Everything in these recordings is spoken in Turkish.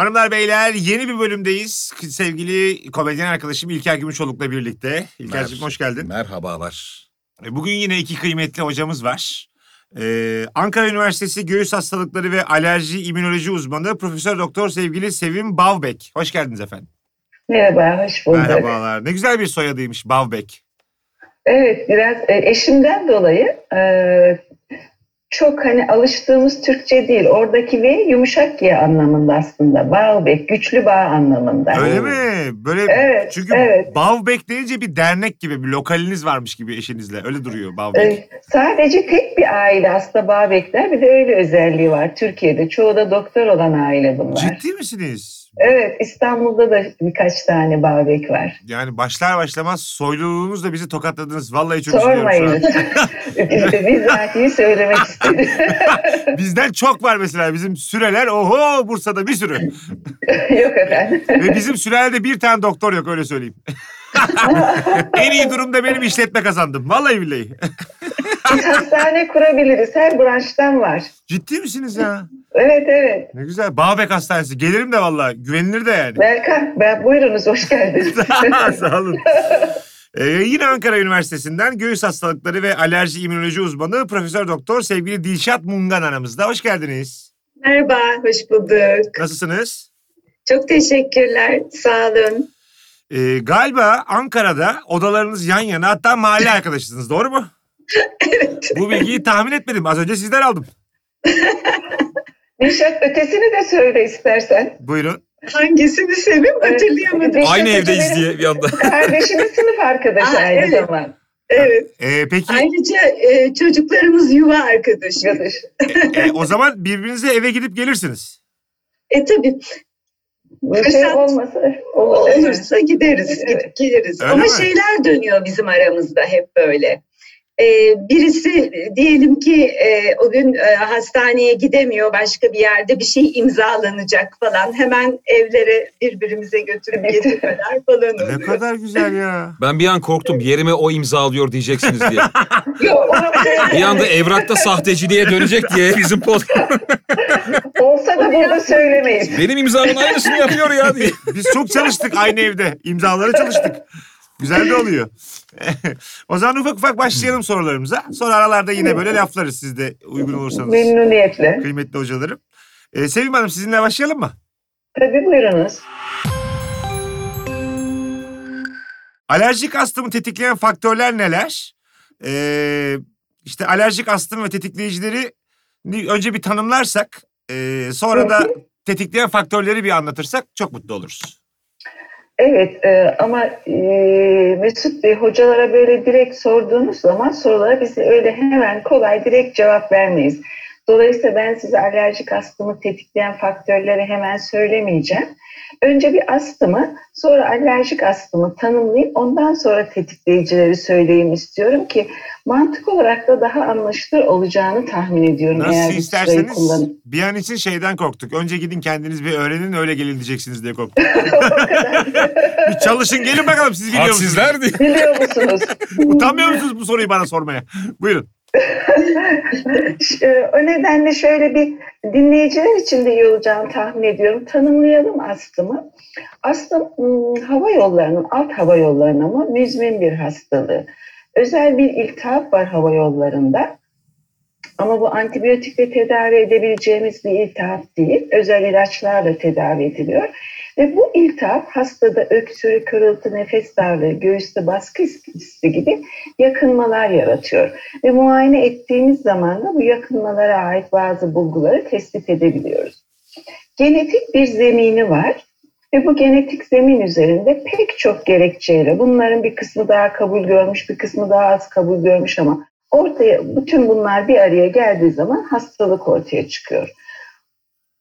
Hanımlar beyler yeni bir bölümdeyiz. Sevgili komedyen arkadaşım İlker Gümüşoluk'la birlikte. İlker'cim hoş geldin. Merhabalar. E, Bugün yine iki kıymetli hocamız var. Ee, Ankara Üniversitesi Göğüs Hastalıkları ve Alerji İmmünoloji Uzmanı Profesör Doktor sevgili Sevim Bavbek. Hoş geldiniz efendim. Merhaba, hoş bulduk. Merhabalar. Ne güzel bir soyadıymış Bavbek. Evet, biraz e, eşimden dolayı e, çok hani alıştığımız Türkçe değil. Oradaki V yumuşak Y anlamında aslında. Bağbek, güçlü bağ anlamında. Öyle mi? Böyle Evet, çünkü evet. Bavbek deyince bir dernek gibi bir lokaliniz varmış gibi eşinizle. Öyle duruyor Bavbek. E, sadece tek bir aile aslında Bağbekler. Bir de öyle özelliği var Türkiye'de. Çoğu da doktor olan aile bunlar. Ciddi misiniz? Evet, İstanbul'da da birkaç tane Bağbek var. Yani başlar başlamaz soyluluğunuzla bizi tokatladınız. Vallahi çok Sormayın. an. Biz de bizzatihi söylemek istedim. Bizden çok var mesela bizim süreler. Oho Bursa'da bir sürü. Yok efendim. Ve bizim sürelerde bir tane doktor yok öyle söyleyeyim. en iyi durumda benim işletme kazandım. Vallahi billahi. Biz hastane kurabiliriz. Her branştan var. Ciddi misiniz ya? Evet evet. Ne güzel. Bağbek Hastanesi. Gelirim de vallahi. Güvenilir de yani. Berkan, ben, buyurunuz hoş geldiniz. Sağ olun. Ee, yine Ankara Üniversitesi'nden göğüs hastalıkları ve alerji immünoloji uzmanı Profesör Doktor sevgili Dilşat Mungan aramızda. Hoş geldiniz. Merhaba, hoş bulduk. Nasılsınız? Çok teşekkürler, sağ olun. Ee, galiba Ankara'da odalarınız yan yana hatta mahalle arkadaşısınız doğru mu? Evet. Bu bilgiyi tahmin etmedim. Az önce sizden aldım. Nişat ötesini de söyle istersen. Buyurun. Hangisini sevim hatırlayamadım. Evet. Aynı evdeyiz diye bir anda. Kardeşimin sınıf arkadaşı Aa, aynı evet. zamanda. Evet, Ee, peki ayrıca e, çocuklarımız yuva arkadaşı. Arkadaş. e, o zaman birbirinize eve gidip gelirsiniz. E tabii, şey Fırsat olmasa olur. olursa gideriz, Evet. gidip geliriz. Öyle Ama mi? şeyler dönüyor bizim aramızda hep böyle. E, birisi diyelim ki e, o gün e, hastaneye gidemiyor başka bir yerde bir şey imzalanacak falan hemen evlere birbirimize götürüp getirmeler falan Ne oluyor. kadar güzel ya. Ben bir an korktum. Yerime o imzalıyor diyeceksiniz diye. Bir anda evrakta sahteciliğe dönecek diye bizim pod... olsa da burada söylemeyiz. Benim imzamın aynısını yapıyor ya diye. Biz çok çalıştık aynı evde. İmzalara çalıştık. Güzel de oluyor. o zaman ufak ufak başlayalım sorularımıza. Sonra aralarda yine böyle laflarız siz de uygun olursanız. Memnuniyetle. Kıymetli hocalarım. Ee, Sevim Hanım sizinle başlayalım mı? Tabii buyurunuz. Alerjik astımı tetikleyen faktörler neler? Ee, işte alerjik astım ve tetikleyicileri önce bir tanımlarsak e, sonra da tetikleyen faktörleri bir anlatırsak çok mutlu oluruz. Evet e, ama e, Mesut Bey hocalara böyle direkt sorduğunuz zaman sorulara biz öyle hemen kolay direkt cevap vermeyiz. Dolayısıyla ben size alerjik astımı tetikleyen faktörleri hemen söylemeyeceğim. Önce bir astımı sonra alerjik astımı tanımlayayım ondan sonra tetikleyicileri söyleyeyim istiyorum ki mantık olarak da daha anlaşılır olacağını tahmin ediyorum. eğer Nasıl kullanın- isterseniz bir an için şeyden korktuk. Önce gidin kendiniz bir öğrenin öyle gelin diyeceksiniz diye korktuk. bir çalışın gelin bakalım siz biliyor musunuz? Hadsizler diye. Biliyor musunuz? Utanmıyor musunuz bu soruyu bana sormaya? Buyurun. Ş- O nedenle şöyle bir dinleyiciler için de iyi olacağını tahmin ediyorum. Tanımlayalım astımı. Astım ım, hava yollarının, alt hava yollarının ama müzmin bir hastalığı. Özel bir iltihap var hava yollarında. Ama bu antibiyotikle tedavi edebileceğimiz bir iltihap değil. Özel ilaçlarla tedavi ediliyor. Ve bu iltihap hastada öksürü, kırıltı, nefes darlığı, göğüste baskı hissi gibi yakınmalar yaratıyor. Ve muayene ettiğimiz zaman da bu yakınmalara ait bazı bulguları tespit edebiliyoruz. Genetik bir zemini var ve bu genetik zemin üzerinde pek çok gerekçeyle bunların bir kısmı daha kabul görmüş, bir kısmı daha az kabul görmüş ama ortaya bütün bunlar bir araya geldiği zaman hastalık ortaya çıkıyor.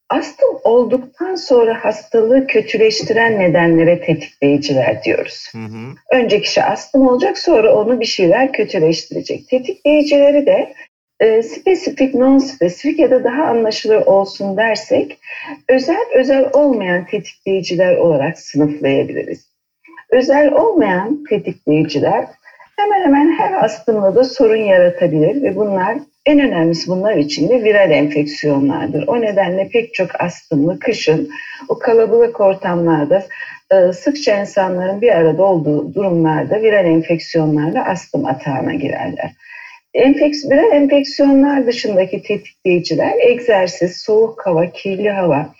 Astım olduktan sonra hastalığı kötüleştiren nedenlere tetikleyiciler diyoruz. Hı hı. Önce kişi astım olacak sonra onu bir şeyler kötüleştirecek. Tetikleyicileri de e, spesifik, non-spesifik ya da daha anlaşılır olsun dersek özel özel olmayan tetikleyiciler olarak sınıflayabiliriz. Özel olmayan tetikleyiciler hemen hemen her astımla da sorun yaratabilir ve bunlar En önemlisi bunlar için de viral enfeksiyonlardır. O nedenle pek çok astımlı kışın o kalabalık ortamlarda e, sıkça insanların bir arada olduğu durumlarda viral enfeksiyonlarla astım atağına girerler. Enfeks viral enfeksiyonlar dışındaki tetikleyiciler egzersiz, soğuk hava, kirli hava,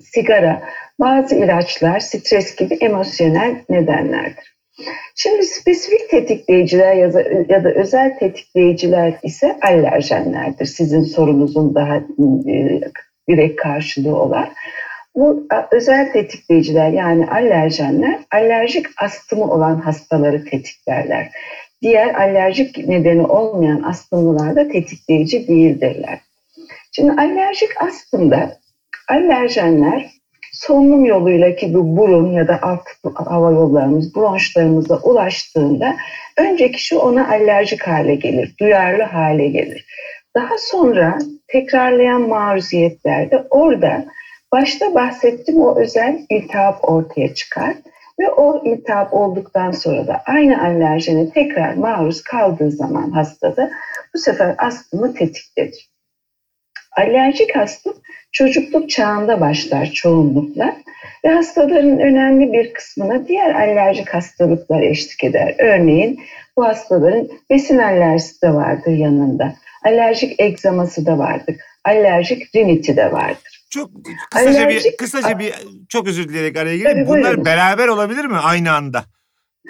sigara, bazı ilaçlar, stres gibi emosyonel nedenlerdir. Şimdi spesifik tetikleyiciler ya da, ya da özel tetikleyiciler ise alerjenlerdir. Sizin sorunuzun daha e, direkt karşılığı olan. Bu özel tetikleyiciler yani alerjenler alerjik astımı olan hastaları tetiklerler. Diğer alerjik nedeni olmayan astımlılarda tetikleyici değildirler. Şimdi alerjik astımda alerjenler solunum yoluyla ki bu burun ya da alt hava yollarımız, bronşlarımıza ulaştığında önce kişi ona alerjik hale gelir, duyarlı hale gelir. Daha sonra tekrarlayan maruziyetlerde orada başta bahsettiğim o özel iltihap ortaya çıkar ve o iltihap olduktan sonra da aynı alerjene tekrar maruz kaldığı zaman hastada bu sefer astımı tetiklenir. Alerjik astım çocukluk çağında başlar çoğunlukla ve hastaların önemli bir kısmına diğer alerjik hastalıklar eşlik eder. Örneğin bu hastaların besin alerjisi de vardır yanında. Alerjik egzaması da vardır. Alerjik riniti de vardır. Çok kısaca alerjik, bir kısaca bir çok özür dileyerek araya gireyim. Bunlar buyurun. beraber olabilir mi aynı anda?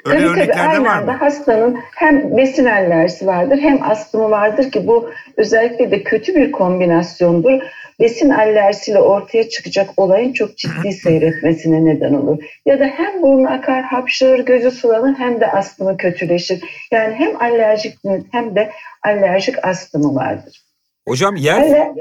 Öyle tabii, örneklerde tabii, var mı? Hastanın hem besin alerjisi vardır hem astımı vardır ki bu özellikle de kötü bir kombinasyondur besin alerjisiyle ortaya çıkacak olayın çok ciddi seyretmesine neden olur. Ya da hem burnu akar, hapşırır, gözü sulanır hem de astımı kötüleşir. Yani hem alerjik hem de alerjik astımı vardır. Hocam yer Öyle,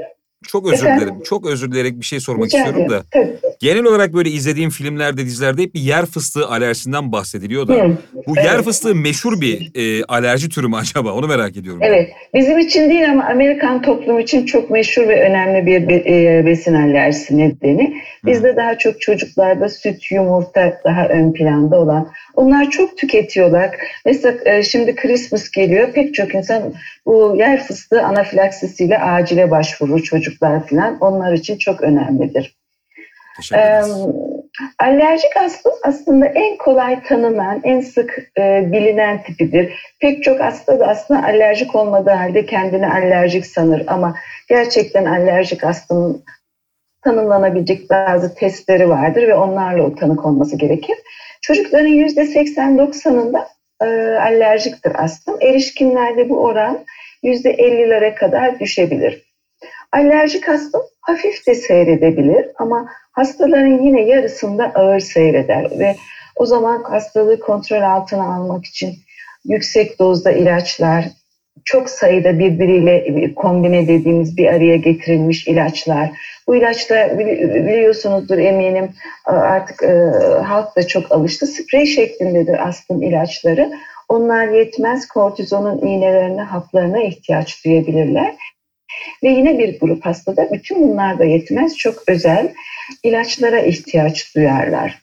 çok özür Efendim? dilerim. Çok özür dileyerek bir şey sormak Rica istiyorum da. Tabii. Genel olarak böyle izlediğim filmlerde, dizilerde hep bir yer fıstığı alerjisinden bahsediliyor da. Hı. Bu evet. yer fıstığı meşhur bir e, alerji türü mü acaba? Onu merak ediyorum. Evet. Bizim için değil ama Amerikan toplumu için çok meşhur ve önemli bir be, e, besin alerjisi nedeni. Bizde Hı. daha çok çocuklarda süt, yumurta daha ön planda olan. Onlar çok tüketiyorlar. Mesela e, şimdi Christmas geliyor. Pek çok insan bu yer fıstığı anafilaksisiyle acile başvurur çocuklar falan. Onlar için çok önemlidir. Ee, alerjik astım aslında en kolay tanınan, en sık e, bilinen tipidir. Pek çok hasta da aslında alerjik olmadığı halde kendini alerjik sanır ama gerçekten alerjik astımın tanımlanabilecek bazı testleri vardır ve onlarla o tanı konması gerekir. Çocukların %80-90'ında e, alerjiktir astım. Erişkinlerde bu oran %50'lere kadar düşebilir. Alerjik astım hafif de seyredebilir ama hastaların yine yarısında ağır seyreder ve o zaman hastalığı kontrol altına almak için yüksek dozda ilaçlar, çok sayıda birbiriyle kombine dediğimiz bir araya getirilmiş ilaçlar. Bu ilaçlar biliyorsunuzdur eminim artık e, halk da çok alıştı. Sprey şeklindedir astım ilaçları. Onlar yetmez kortizonun iğnelerine, haplarına ihtiyaç duyabilirler. Ve yine bir grup hastada bütün bunlar da yetmez. Çok özel ilaçlara ihtiyaç duyarlar.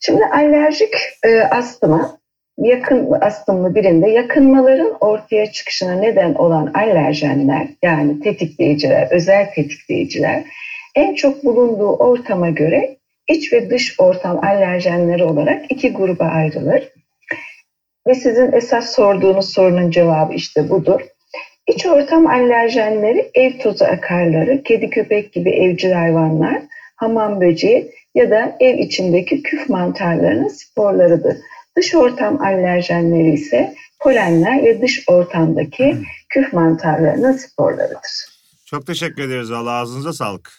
Şimdi alerjik e, astıma yakın astımlı birinde yakınmaların ortaya çıkışına neden olan alerjenler yani tetikleyiciler, özel tetikleyiciler en çok bulunduğu ortama göre iç ve dış ortam alerjenleri olarak iki gruba ayrılır. Ve sizin esas sorduğunuz sorunun cevabı işte budur. İç ortam alerjenleri ev tozu akarları, kedi köpek gibi evcil hayvanlar, hamam böceği ya da ev içindeki küf mantarlarının sporlarıdır. Dış ortam alerjenleri ise polenler ve dış ortamdaki küf mantarlarının sporlarıdır. Çok teşekkür ederiz. Allah ağzınıza sağlık.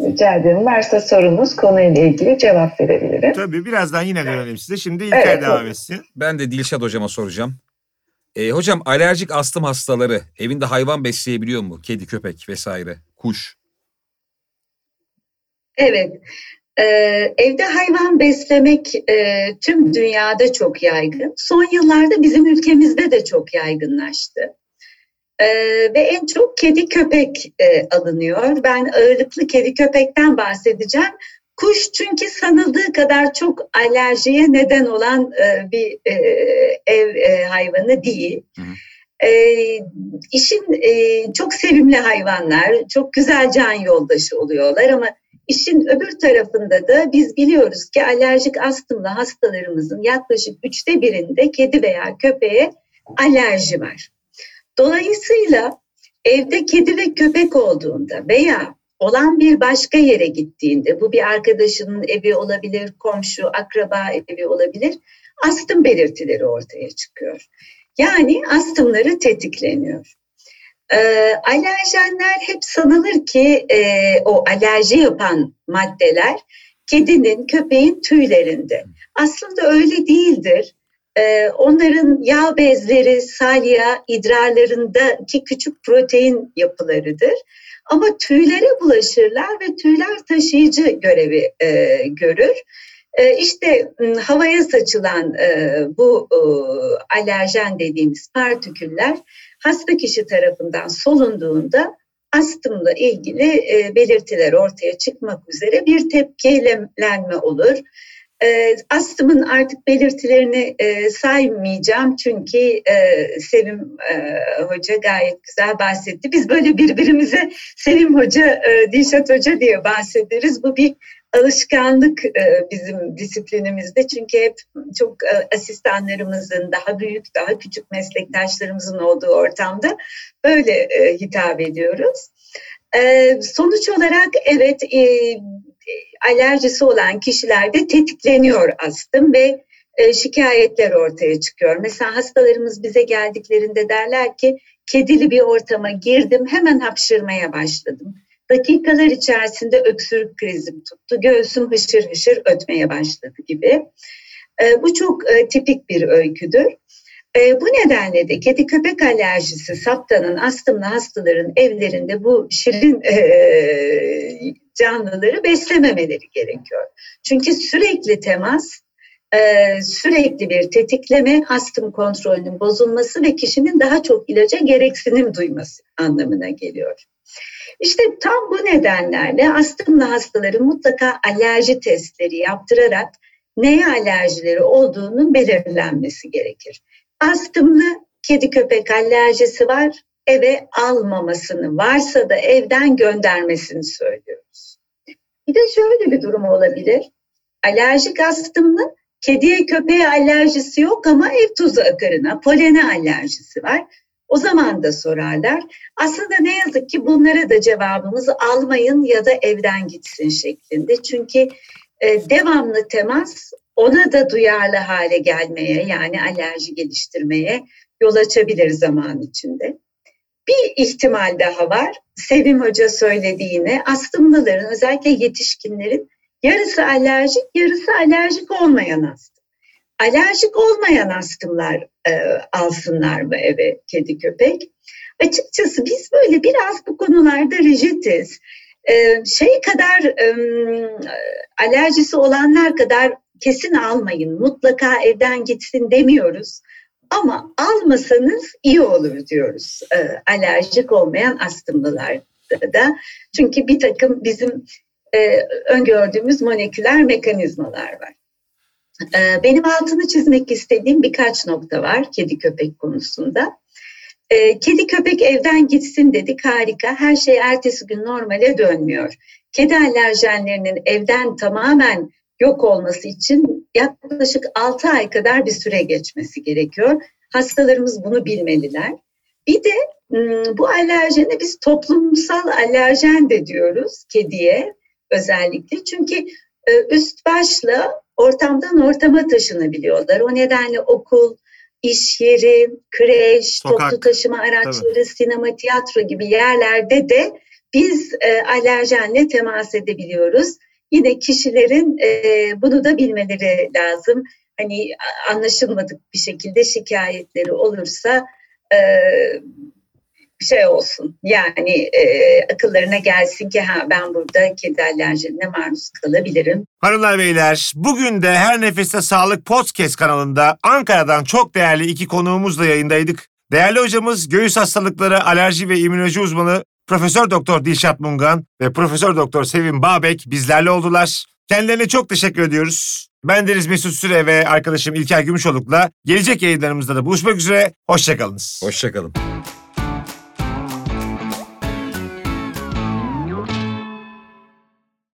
Rica ederim. Varsa sorunuz konuyla ilgili cevap verebilirim. Tabii birazdan yine dönelim size. Şimdi İlker evet, devam etsin. Ben de Dilşat hocama soracağım. E, hocam alerjik astım hastaları evinde hayvan besleyebiliyor mu? Kedi, köpek vesaire, kuş. Evet. Ee, evde hayvan beslemek e, tüm dünyada çok yaygın. Son yıllarda bizim ülkemizde de çok yaygınlaştı. Ee, ve en çok kedi köpek e, alınıyor. Ben ağırlıklı kedi köpekten bahsedeceğim. Kuş çünkü sanıldığı kadar çok alerjiye neden olan e, bir e, ev e, hayvanı değil. Hı hı. E, işin e, çok sevimli hayvanlar, çok güzel can yoldaşı oluyorlar ama işin öbür tarafında da biz biliyoruz ki alerjik astımlı hastalarımızın yaklaşık üçte birinde kedi veya köpeğe alerji var. Dolayısıyla evde kedi ve köpek olduğunda veya olan bir başka yere gittiğinde bu bir arkadaşının evi olabilir, komşu, akraba evi olabilir. Astım belirtileri ortaya çıkıyor. Yani astımları tetikleniyor. E, alerjenler hep sanılır ki e, o alerji yapan maddeler kedinin, köpeğin tüylerinde. Aslında öyle değildir. E, onların yağ bezleri, salya, idrarlarındaki küçük protein yapılarıdır. Ama tüylere bulaşırlar ve tüyler taşıyıcı görevi e, görür. E, işte havaya saçılan e, bu e, alerjen dediğimiz partiküller hasta kişi tarafından solunduğunda astımla ilgili e, belirtiler ortaya çıkmak üzere bir tepkilenme olur. E, astımın artık belirtilerini e, saymayacağım çünkü e, Sevim e, Hoca gayet güzel bahsetti. Biz böyle birbirimize Sevim Hoca, e, Dilşat Hoca diye bahsederiz. Bu bir alışkanlık bizim disiplinimizde çünkü hep çok asistanlarımızın daha büyük daha küçük meslektaşlarımızın olduğu ortamda böyle hitap ediyoruz. Sonuç olarak evet alerjisi olan kişilerde tetikleniyor astım ve şikayetler ortaya çıkıyor. Mesela hastalarımız bize geldiklerinde derler ki kedili bir ortama girdim hemen hapşırmaya başladım dakikalar içerisinde öksürük krizim tuttu. Göğsüm hışır hışır ötmeye başladı gibi. E, bu çok e, tipik bir öyküdür. E, bu nedenle de kedi köpek alerjisi saptanan astımlı hastaların evlerinde bu şirin e, canlıları beslememeleri gerekiyor. Çünkü sürekli temas, e, sürekli bir tetikleme, astım kontrolünün bozulması ve kişinin daha çok ilaca gereksinim duyması anlamına geliyor. İşte tam bu nedenlerle astımlı hastaların mutlaka alerji testleri yaptırarak neye alerjileri olduğunun belirlenmesi gerekir. Astımlı kedi köpek alerjisi var, eve almamasını, varsa da evden göndermesini söylüyoruz. Bir de şöyle bir durum olabilir. Alerjik astımlı, kediye köpeğe alerjisi yok ama ev tuzu akarına, polene alerjisi var. O zaman da sorarlar. Aslında ne yazık ki bunlara da cevabımız almayın ya da evden gitsin şeklinde. Çünkü e, devamlı temas ona da duyarlı hale gelmeye yani alerji geliştirmeye yol açabilir zaman içinde. Bir ihtimal daha var. Sevim Hoca söylediğine astımlıların özellikle yetişkinlerin yarısı alerjik yarısı alerjik olmayan astım alerjik olmayan astımlar e, alsınlar mı eve kedi köpek? Açıkçası biz böyle biraz bu konularda rijidiz. E, şey kadar e, alerjisi olanlar kadar kesin almayın, mutlaka evden gitsin demiyoruz. Ama almasanız iyi olur diyoruz e, alerjik olmayan astımlılarda da. Çünkü bir takım bizim e, öngördüğümüz moleküler mekanizmalar var. Ee, benim altını çizmek istediğim birkaç nokta var kedi köpek konusunda. Ee, kedi köpek evden gitsin dedik harika. Her şey ertesi gün normale dönmüyor. Kedi alerjenlerinin evden tamamen yok olması için yaklaşık 6 ay kadar bir süre geçmesi gerekiyor. Hastalarımız bunu bilmeliler. Bir de hmm, bu alerjene biz toplumsal alerjen de diyoruz kediye özellikle. Çünkü e, üst başla ortamdan ortama taşınabiliyorlar. O nedenle okul, iş yeri, kreş, Sokak. toplu taşıma araçları, Tabii. sinema, tiyatro gibi yerlerde de biz e, alerjenle temas edebiliyoruz. Yine kişilerin e, bunu da bilmeleri lazım. Hani anlaşılmadık bir şekilde şikayetleri olursa e, şey olsun yani e, akıllarına gelsin ki ha ben burada kedi alerjine maruz kalabilirim. Hanımlar beyler bugün de Her Nefeste Sağlık Podcast kanalında Ankara'dan çok değerli iki konuğumuzla yayındaydık. Değerli hocamız göğüs hastalıkları alerji ve immünoloji uzmanı Profesör Doktor Dilşat Mungan ve Profesör Doktor Sevim Babek bizlerle oldular. Kendilerine çok teşekkür ediyoruz. Ben Deniz Mesut Süre ve arkadaşım İlker Gümüşoluk'la gelecek yayınlarımızda da buluşmak üzere. Hoşçakalınız. Hoşçakalın.